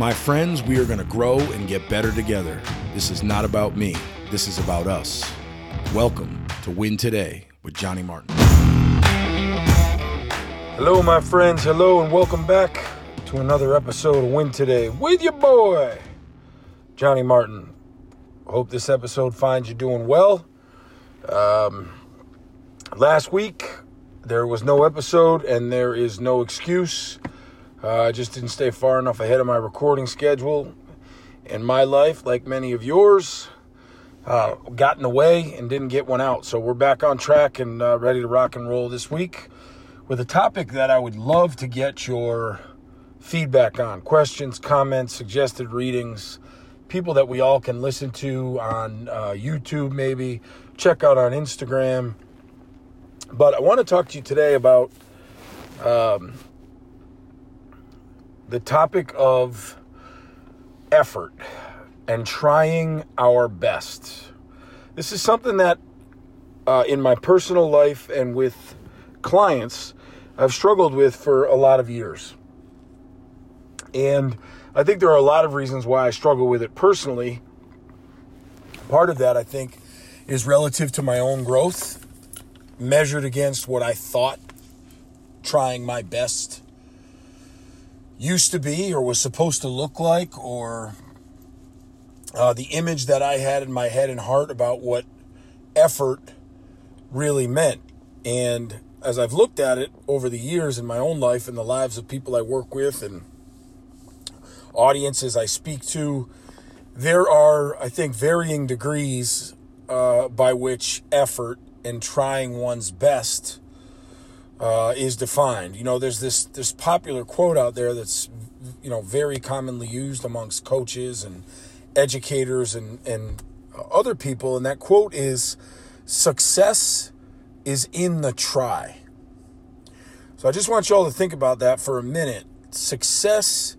My friends, we are going to grow and get better together. This is not about me, this is about us. Welcome to Win Today with Johnny Martin. Hello, my friends. Hello, and welcome back to another episode of Win Today with your boy, Johnny Martin. Hope this episode finds you doing well. Um, last week, there was no episode, and there is no excuse. Uh, I just didn't stay far enough ahead of my recording schedule. And my life, like many of yours, uh, got in the way and didn't get one out. So we're back on track and uh, ready to rock and roll this week with a topic that I would love to get your feedback on questions, comments, suggested readings, people that we all can listen to on uh, YouTube, maybe check out on Instagram. But I want to talk to you today about um, the topic of effort and trying our best. This is something that uh, in my personal life and with clients I've struggled with for a lot of years. And I think there are a lot of reasons why I struggle with it personally. Part of that, I think, is relative to my own growth, measured against what I thought trying my best used to be or was supposed to look like, or uh, the image that I had in my head and heart about what effort really meant. And as I've looked at it over the years in my own life and the lives of people I work with and audiences I speak to, there are, I think, varying degrees uh, by which effort and trying one's best uh, is defined. You know, there's this this popular quote out there that's you know very commonly used amongst coaches and educators and and other people, and that quote is, "Success is in the try. So I just want you all to think about that for a minute. Success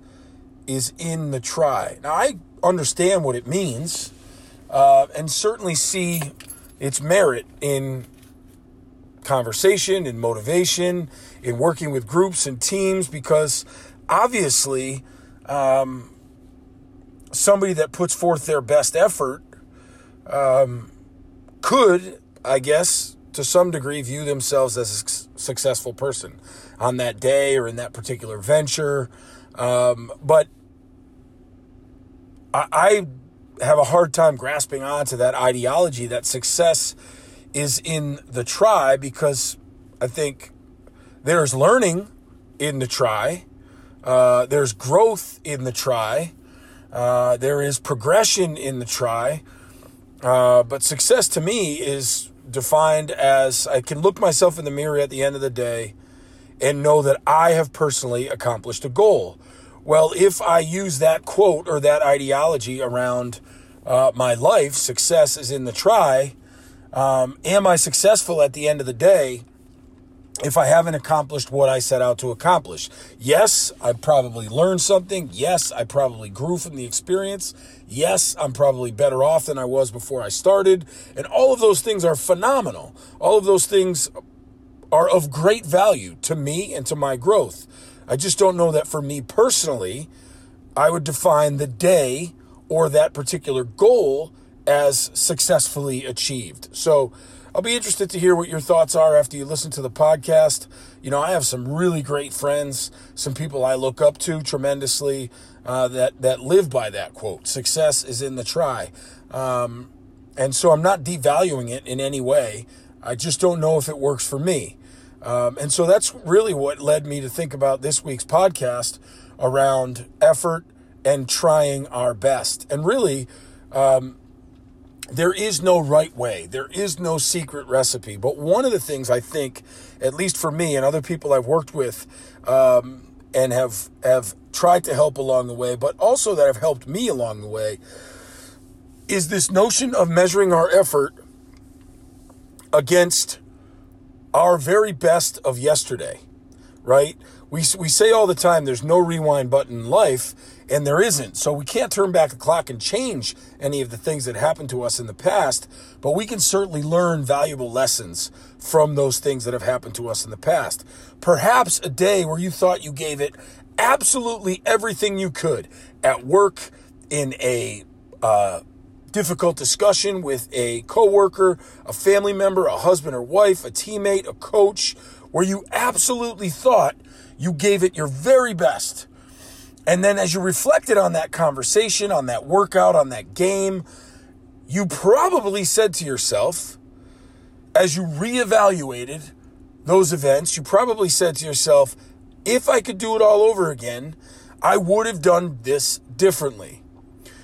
is in the try. Now, I understand what it means uh, and certainly see its merit in conversation, and motivation, in working with groups and teams because obviously um, somebody that puts forth their best effort um, could, I guess, to some degree view themselves as a successful person on that day or in that particular venture. Um, but I, I have a hard time grasping onto that ideology that success is in the try because I think there's learning in the try, uh, there's growth in the try, uh, there is progression in the try. Uh, but success to me is defined as I can look myself in the mirror at the end of the day and know that I have personally accomplished a goal. Well, if I use that quote or that ideology around uh, my life, success is in the try. Um, am I successful at the end of the day? if I haven't accomplished what I set out to accomplish. Yes, I probably learned something. Yes, I probably grew from the experience. Yes, I'm probably better off than I was before I started. And all of those things are phenomenal. All of those things are of great value to me and to my growth. I just don't know that for me personally, I would define the day or that particular goal as successfully achieved. So, I'll be interested to hear what your thoughts are after you listen to the podcast. You know, I have some really great friends, some people I look up to tremendously uh, that that live by that quote. Success is in the try, um, and so I'm not devaluing it in any way. I just don't know if it works for me, um, and so that's really what led me to think about this week's podcast around effort and trying our best, and really. Um, there is no right way. There is no secret recipe. But one of the things I think, at least for me and other people I've worked with, um, and have have tried to help along the way, but also that have helped me along the way, is this notion of measuring our effort against our very best of yesterday, right? We, we say all the time there's no rewind button in life, and there isn't. So we can't turn back the clock and change any of the things that happened to us in the past, but we can certainly learn valuable lessons from those things that have happened to us in the past. Perhaps a day where you thought you gave it absolutely everything you could at work, in a uh, difficult discussion with a coworker, a family member, a husband or wife, a teammate, a coach, where you absolutely thought you gave it your very best. And then as you reflected on that conversation, on that workout, on that game, you probably said to yourself, as you reevaluated those events, you probably said to yourself, if I could do it all over again, I would have done this differently.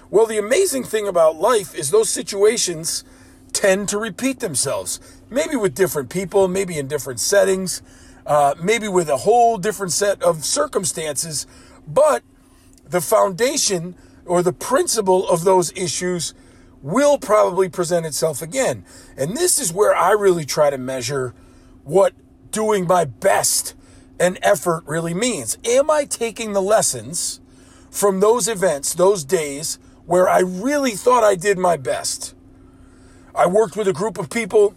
Well, the amazing thing about life is those situations tend to repeat themselves. Maybe with different people, maybe in different settings, uh, maybe with a whole different set of circumstances, but the foundation or the principle of those issues will probably present itself again. And this is where I really try to measure what doing my best and effort really means. Am I taking the lessons from those events, those days where I really thought I did my best? I worked with a group of people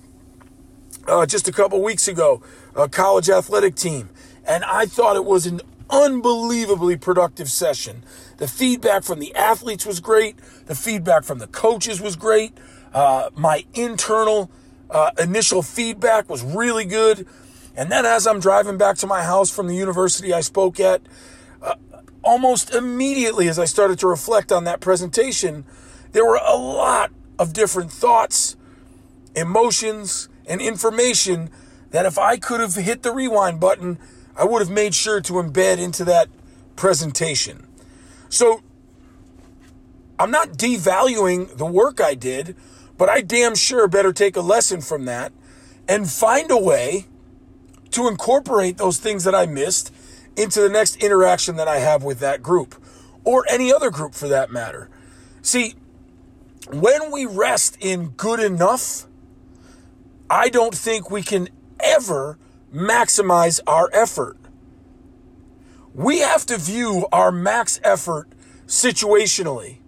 uh, just a couple weeks ago, a college athletic team, and I thought it was an unbelievably productive session. The feedback from the athletes was great. The feedback from the coaches was great. Uh, my internal uh, initial feedback was really good. And then as I'm driving back to my house from the university I spoke at, uh, almost immediately as I started to reflect on that presentation, there were a lot of different thoughts, emotions, and information that if I could have hit the rewind button, I would have made sure to embed into that presentation. So I'm not devaluing the work I did, but I damn sure better take a lesson from that and find a way to incorporate those things that I missed into the next interaction that I have with that group or any other group for that matter. See, when we rest in good enough, I don't think we can ever maximize our effort. We have to view our max effort situationally.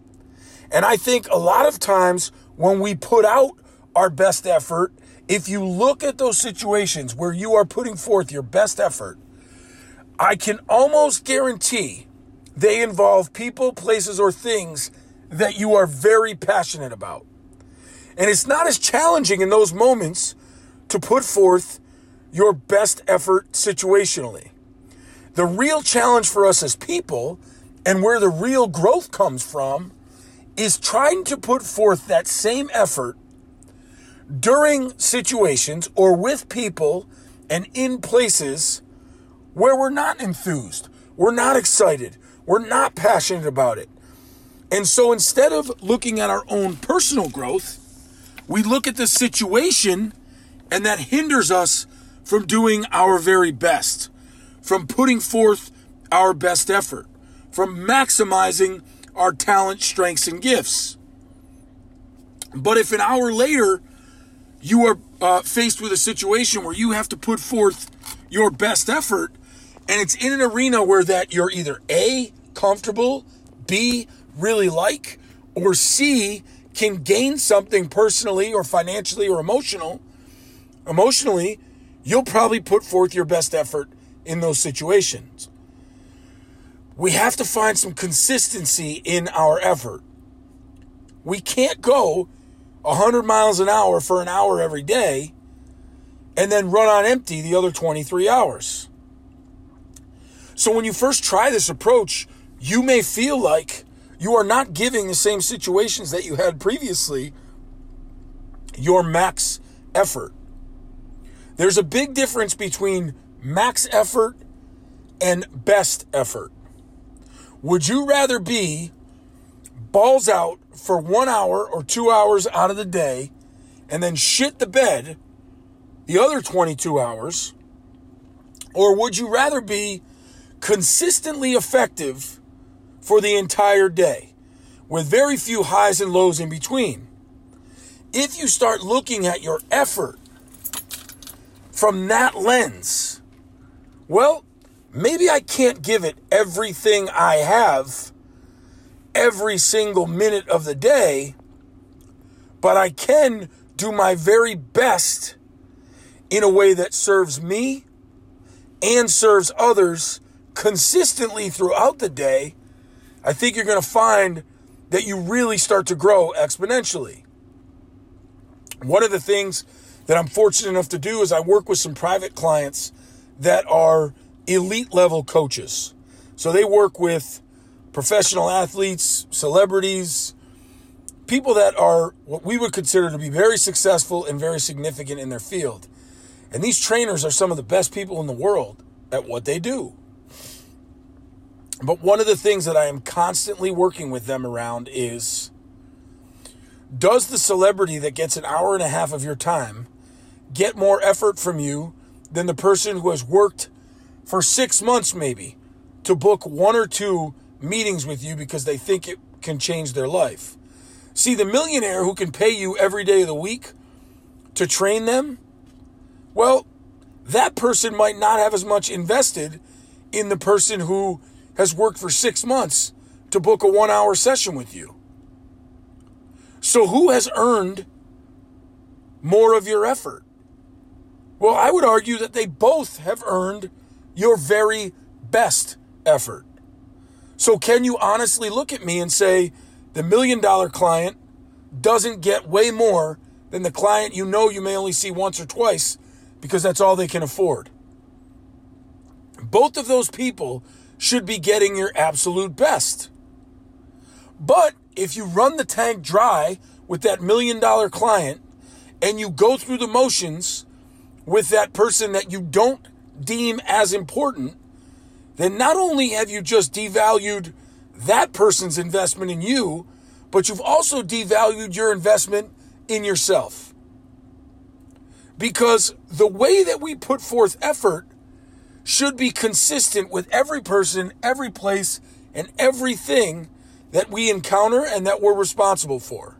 And I think a lot of times when we put out our best effort, if you look at those situations where you are putting forth your best effort, I can almost guarantee they involve people, places, or things that you are very passionate about. And it's not as challenging in those moments to put forth your best effort situationally. The real challenge for us as people and where the real growth comes from is trying to put forth that same effort during situations or with people and in places where we're not enthused, we're not excited, we're not passionate about it. And so instead of looking at our own personal growth, we look at the situation and that hinders us from doing our very best, from putting forth our best effort, from maximizing our talent, strengths, and gifts. But if an hour later you are uh, faced with a situation where you have to put forth your best effort, and it's in an arena where that you're either A, comfortable, B, really like, or C, can gain something personally or financially or emotional, emotionally, you'll probably put forth your best effort in those situations. We have to find some consistency in our effort. We can't go 100 miles an hour for an hour every day and then run on empty the other 23 hours. So when you first try this approach, you may feel like you are not giving the same situations that you had previously your max effort. There's a big difference between max effort and best effort. Would you rather be balls out for one hour or two hours out of the day and then shit the bed the other 22 hours? Or would you rather be consistently effective for the entire day with very few highs and lows in between? If you start looking at your effort from that lens, well, maybe I can't give it everything I have every single minute of the day, but I can do my very best in a way that serves me and serves others consistently throughout the day, I think you're going to find that you really start to grow exponentially. One of the things that I'm fortunate enough to do is I work with some private clients that are elite level coaches. So they work with professional athletes, celebrities, people that are what we would consider to be very successful and very significant in their field. And these trainers are some of the best people in the world at what they do. But one of the things that I am constantly working with them around is does the celebrity that gets an hour and a half of your time get more effort from you than the person who has worked for six months, maybe, to book one or two meetings with you because they think it can change their life? See, the millionaire who can pay you every day of the week to train them, well, that person might not have as much invested in the person who has worked for six months to book a one hour session with you. So, who has earned more of your effort? Well, I would argue that they both have earned your very best effort. So, can you honestly look at me and say the million dollar client doesn't get way more than the client you know you may only see once or twice because that's all they can afford? Both of those people should be getting your absolute best. But if you run the tank dry with that million dollar client and you go through the motions with that person that you don't deem as important, then not only have you just devalued that person's investment in you, but you've also devalued your investment in yourself. Because the way that we put forth effort should be consistent with every person, every place, and everything that we encounter and that we're responsible for.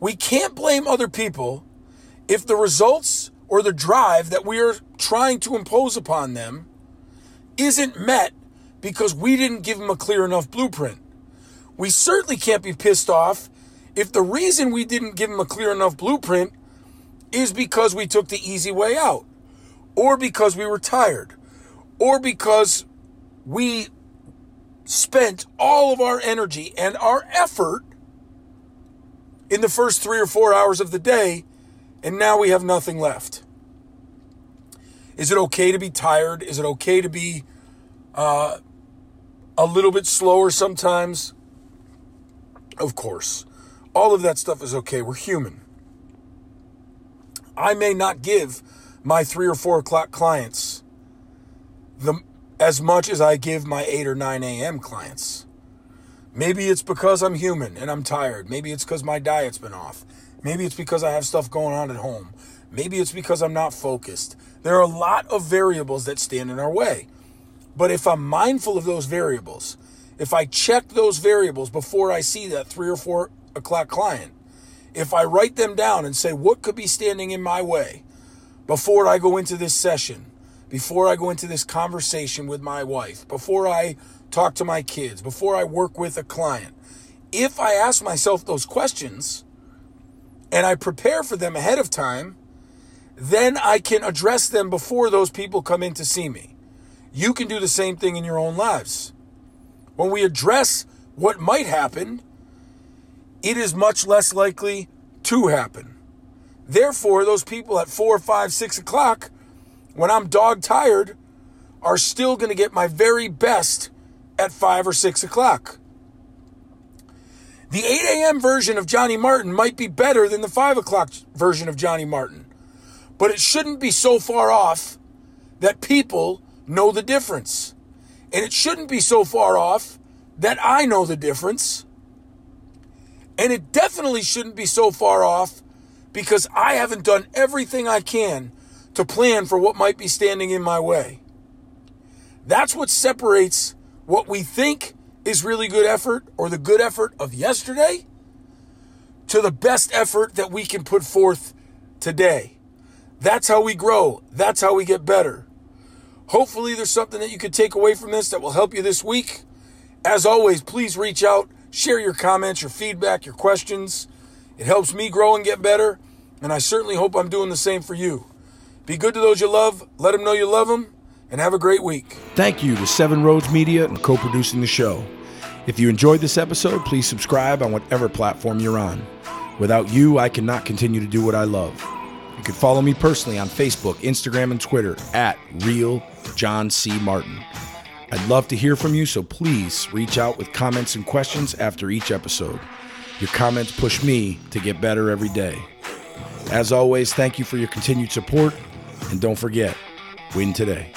We can't blame other people if the results or the drive that we are trying to impose upon them isn't met because we didn't give them a clear enough blueprint. We certainly can't be pissed off if the reason we didn't give them a clear enough blueprint is because we took the easy way out or because we were tired, or because we spent all of our energy and our effort in the first three or four hours of the day, and now we have nothing left. Is it okay to be tired? Is it okay to be uh, a little bit slower sometimes? Of course. All of that stuff is okay. We're human. I may not give my three or four o'clock clients the as much as I give my 8 or 9 a.m. clients. Maybe it's because I'm human and I'm tired. Maybe it's because my diet's been off. Maybe it's because I have stuff going on at home. Maybe it's because I'm not focused. There are a lot of variables that stand in our way. But if I'm mindful of those variables, if I check those variables before I see that three or four o'clock client, if I write them down and say, what could be standing in my way? before I go into this session, before I go into this conversation with my wife, before I talk to my kids, before I work with a client, if I ask myself those questions and I prepare for them ahead of time, then I can address them before those people come in to see me. You can do the same thing in your own lives. When we address what might happen, it is much less likely to happen. Therefore, those people at four, five, six o'clock, when I'm dog tired, are still going to get my very best at five or six o'clock. The 8 a.m. version of Johnny Martin might be better than the 5 o'clock version of Johnny Martin, but it shouldn't be so far off that people know the difference. And it shouldn't be so far off that I know the difference. And it definitely shouldn't be so far off because I haven't done everything I can to plan for what might be standing in my way. That's what separates what we think is really good effort or the good effort of yesterday to the best effort that we can put forth today. That's how we grow. That's how we get better. Hopefully, there's something that you could take away from this that will help you this week. As always, please reach out, share your comments, your feedback, your questions. It helps me grow and get better, and I certainly hope I'm doing the same for you. Be good to those you love, let them know you love them, and have a great week. Thank you to Seven Roads Media and co producing the show. If you enjoyed this episode, please subscribe on whatever platform you're on. Without you, I cannot continue to do what I love. You can follow me personally on Facebook, Instagram, and Twitter at Real John C. Martin. I'd love to hear from you, so please reach out with comments and questions after each episode. Your comments push me to get better every day. As always, thank you for your continued support, and don't forget, win today.